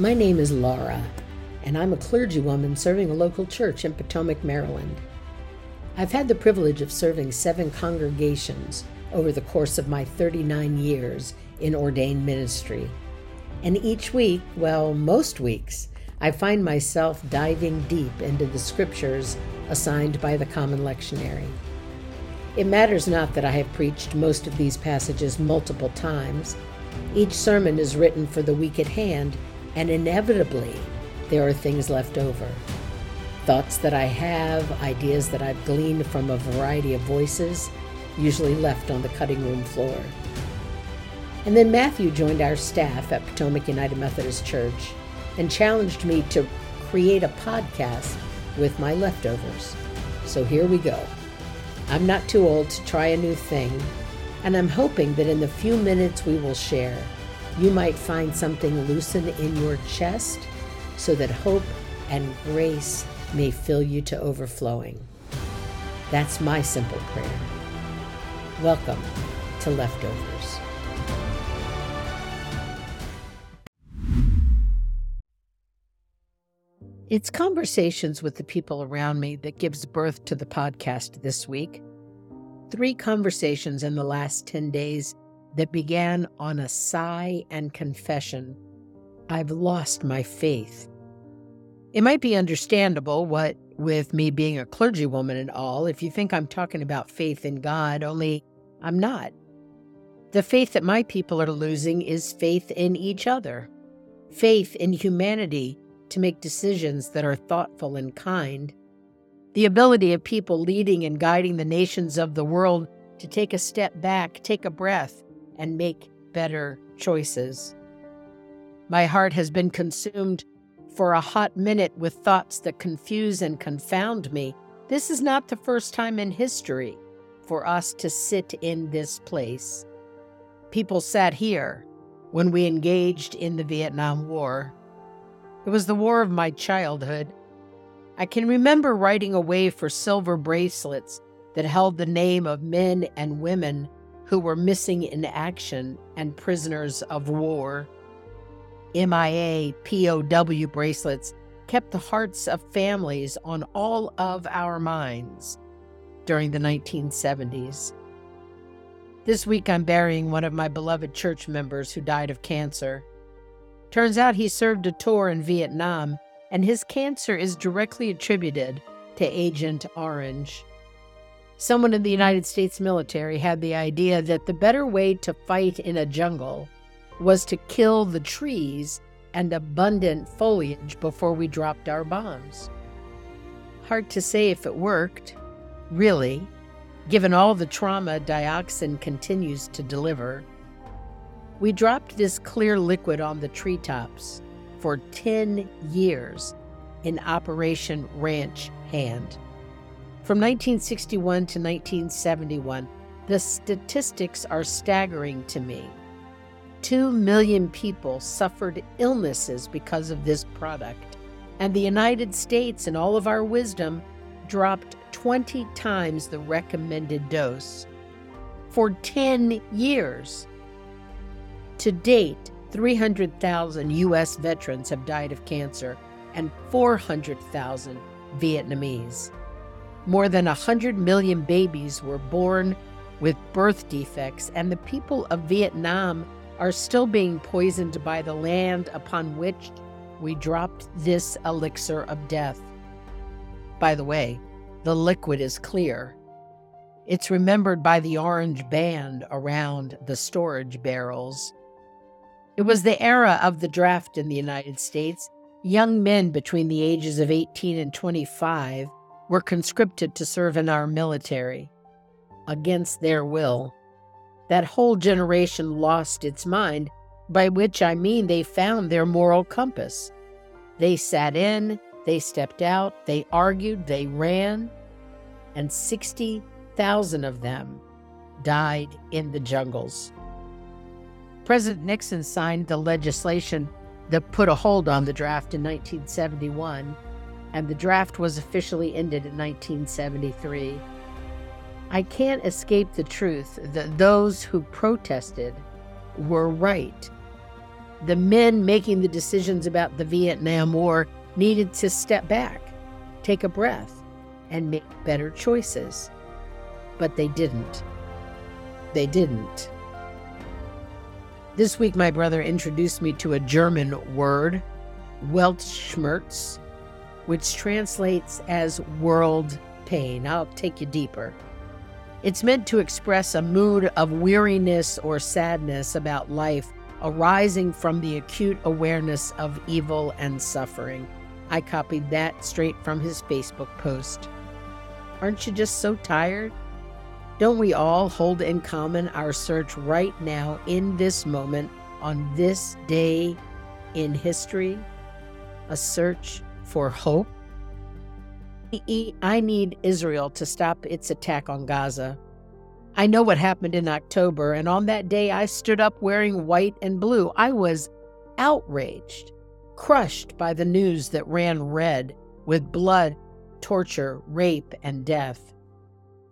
My name is Laura, and I'm a clergywoman serving a local church in Potomac, Maryland. I've had the privilege of serving seven congregations over the course of my 39 years in ordained ministry. And each week, well, most weeks, I find myself diving deep into the scriptures assigned by the Common Lectionary. It matters not that I have preached most of these passages multiple times. Each sermon is written for the week at hand and inevitably, there are things left over. Thoughts that I have, ideas that I've gleaned from a variety of voices, usually left on the cutting room floor. And then Matthew joined our staff at Potomac United Methodist Church and challenged me to create a podcast with my leftovers. So here we go. I'm not too old to try a new thing, and I'm hoping that in the few minutes we will share, you might find something loosen in your chest so that hope and grace may fill you to overflowing. That's my simple prayer. Welcome to Leftovers. It's conversations with the people around me that gives birth to the podcast this week. Three conversations in the last 10 days that began on a sigh and confession I've lost my faith. It might be understandable what, with me being a clergywoman and all, if you think I'm talking about faith in God, only I'm not. The faith that my people are losing is faith in each other, faith in humanity to make decisions that are thoughtful and kind, the ability of people leading and guiding the nations of the world to take a step back, take a breath, and make better choices. My heart has been consumed for a hot minute with thoughts that confuse and confound me. This is not the first time in history for us to sit in this place. People sat here when we engaged in the Vietnam War. It was the war of my childhood. I can remember writing away for silver bracelets that held the name of men and women who were missing in action and prisoners of war. MIA POW bracelets kept the hearts of families on all of our minds during the 1970s. This week, I'm burying one of my beloved church members who died of cancer. Turns out he served a tour in Vietnam, and his cancer is directly attributed to Agent Orange. Someone in the United States military had the idea that the better way to fight in a jungle was to kill the trees and abundant foliage before we dropped our bombs. Hard to say if it worked, really, given all the trauma dioxin continues to deliver. We dropped this clear liquid on the treetops for 10 years in Operation Ranch Hand. From 1961 to 1971, the statistics are staggering to me. Two million people suffered illnesses because of this product, and the United States, in all of our wisdom, dropped 20 times the recommended dose for 10 years. To date, 300,000 U.S. veterans have died of cancer and 400,000 Vietnamese. More than 100 million babies were born with birth defects, and the people of Vietnam are still being poisoned by the land upon which we dropped this elixir of death. By the way, the liquid is clear. It's remembered by the orange band around the storage barrels. It was the era of the draft in the United States. Young men between the ages of 18 and 25 were conscripted to serve in our military against their will. That whole generation lost its mind, by which I mean they found their moral compass. They sat in, they stepped out, they argued, they ran, and 60,000 of them died in the jungles. President Nixon signed the legislation that put a hold on the draft in 1971 and the draft was officially ended in 1973. I can't escape the truth that those who protested were right. The men making the decisions about the Vietnam War needed to step back, take a breath, and make better choices. But they didn't. They didn't. This week, my brother introduced me to a German word, Weltschmerz, which translates as world pain. I'll take you deeper. It's meant to express a mood of weariness or sadness about life arising from the acute awareness of evil and suffering. I copied that straight from his Facebook post. Aren't you just so tired? Don't we all hold in common our search right now, in this moment, on this day in history? A search for hope? I need Israel to stop its attack on Gaza. I know what happened in October, and on that day I stood up wearing white and blue. I was outraged, crushed by the news that ran red with blood, torture, rape, and death.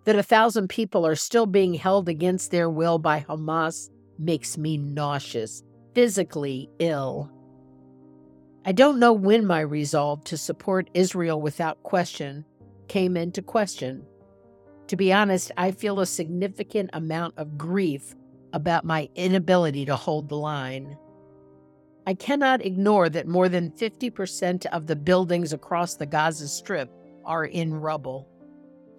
That a thousand people are still being held against their will by Hamas makes me nauseous, physically ill. I don't know when my resolve to support Israel without question came into question. To be honest, I feel a significant amount of grief about my inability to hold the line. I cannot ignore that more than 50% of the buildings across the Gaza Strip are in rubble.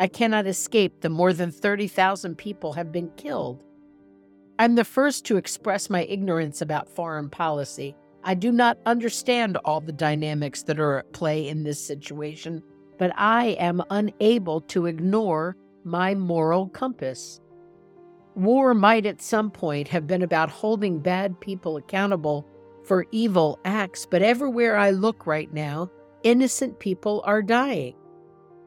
I cannot escape the more than 30,000 people have been killed. I'm the first to express my ignorance about foreign policy I do not understand all the dynamics that are at play in this situation, but I am unable to ignore my moral compass. War might at some point have been about holding bad people accountable for evil acts, but everywhere I look right now, innocent people are dying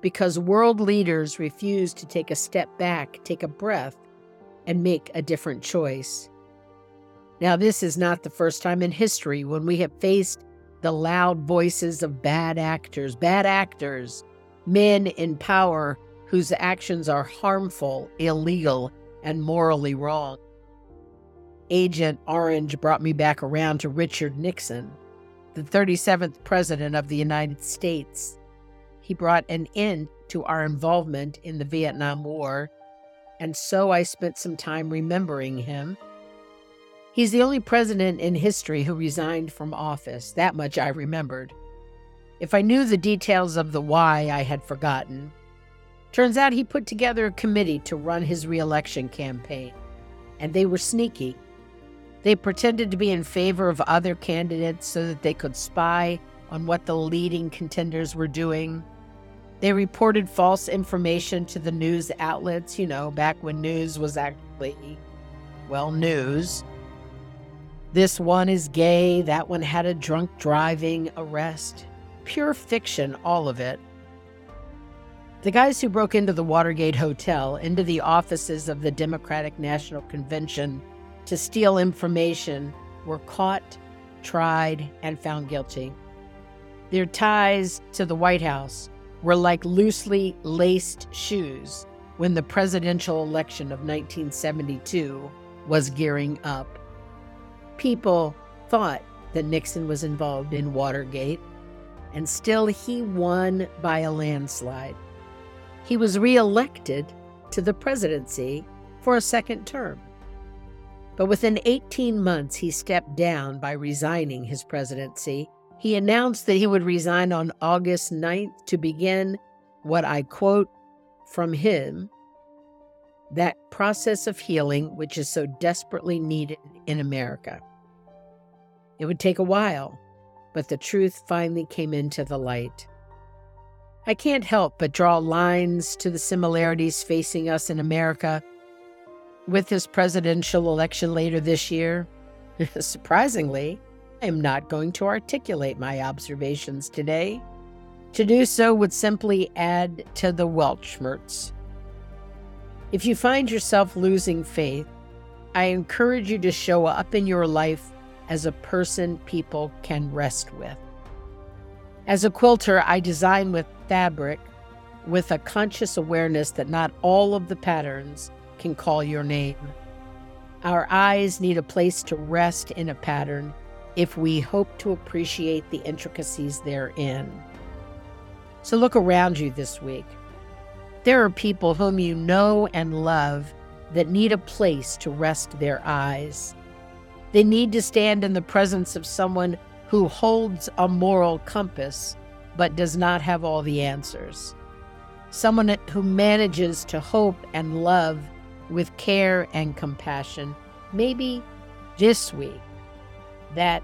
because world leaders refuse to take a step back, take a breath, and make a different choice. Now, this is not the first time in history when we have faced the loud voices of bad actors, bad actors, men in power whose actions are harmful, illegal, and morally wrong. Agent Orange brought me back around to Richard Nixon, the 37th President of the United States. He brought an end to our involvement in the Vietnam War, and so I spent some time remembering him He's the only president in history who resigned from office. That much I remembered. If I knew the details of the why, I had forgotten. Turns out he put together a committee to run his reelection campaign, and they were sneaky. They pretended to be in favor of other candidates so that they could spy on what the leading contenders were doing. They reported false information to the news outlets, you know, back when news was actually, well, news. This one is gay, that one had a drunk driving arrest. Pure fiction, all of it. The guys who broke into the Watergate Hotel, into the offices of the Democratic National Convention to steal information, were caught, tried, and found guilty. Their ties to the White House were like loosely laced shoes when the presidential election of 1972 was gearing up people thought that Nixon was involved in Watergate, and still he won by a landslide. He was reelected to the presidency for a second term. But within 18 months, he stepped down by resigning his presidency. He announced that he would resign on August 9th to begin what I quote from him that process of healing which is so desperately needed in America. It would take a while, but the truth finally came into the light. I can't help but draw lines to the similarities facing us in America with this presidential election later this year. Surprisingly, I am not going to articulate my observations today. To do so would simply add to the Weltschmerz. If you find yourself losing faith, I encourage you to show up in your life as a person people can rest with. As a quilter, I design with fabric with a conscious awareness that not all of the patterns can call your name. Our eyes need a place to rest in a pattern, if we hope to appreciate the intricacies therein. So look around you this week. There are people whom you know and love that need a place to rest their eyes. They need to stand in the presence of someone who holds a moral compass but does not have all the answers. Someone who manages to hope and love with care and compassion. Maybe this week, that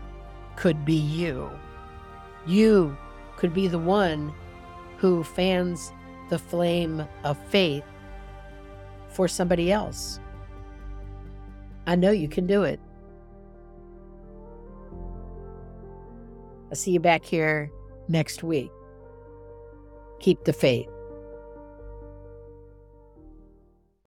could be you. You could be the one who fans the flame of faith for somebody else. I know you can do it. I'll see you back here next week. Keep the faith.